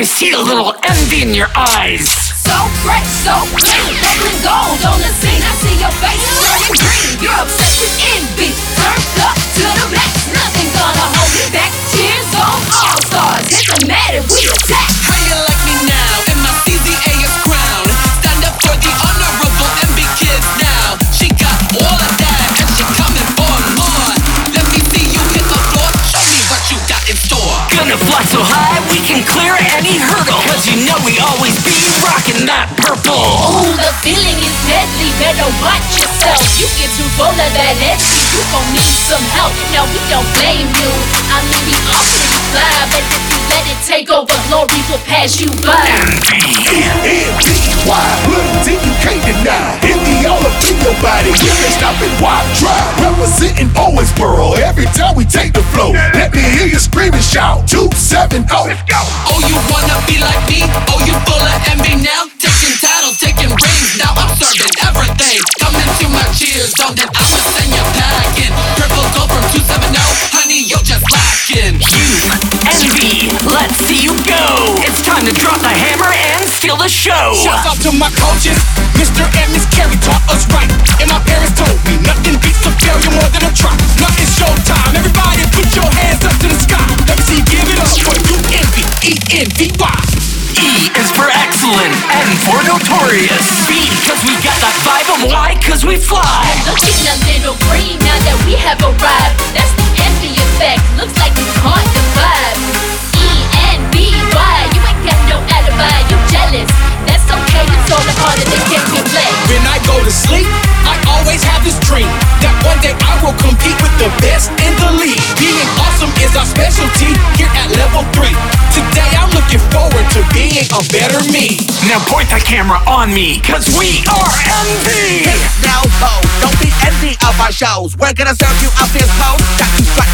I see a little envy in your eyes. So fresh, so clean, Gonna fly so high we can clear any hurdle. Cause you know we always be rocking that purple. Ooh, the feeling is deadly. Better watch yourself. You get too full of that energy, you gon' need some help. Now we don't blame you. I mean, we all pretty fly, but if you let it take over, glory will pass you by. N-D-Y, little D you can't deny. Indie all up in your body, you can stop it, why try? Representing Owensboro, every time we take the flow. Let me hear you scream and shout, 2-7, oh. Let's go. Oh, you wanna be like me? Oh, you full of envy now? Taking titles, taking rings. Now I'm serving everything. Come into my cheers zone, then I'ma send you packing. Purple gold from 270. Honey, you're just lacking. Youth, envy, let's see you go. It's time to drop the hammer and steal the show. Shouts out to my coaches, Mr. and Miss Carey taught us right. And my parents told me E-N-V-Y. E is for excellent, N for notorious. B cause we got that vibe, and Y cause we fly. Looking a little green now that we have arrived. That's the envy effect. Looks like you caught the vibe. E N B Y. You ain't got no alibi. You jealous. That's okay. It's all a part of the game we play. When I go to sleep, I always have this dream that one day I will compete with the best in the league. Being awesome is our specialty here at level three. Today I'm looking forward to being a better me. Now point the camera on me, cause we are envy. Now ho, don't be envy of our shows. We're gonna serve you out this pose. Got to strut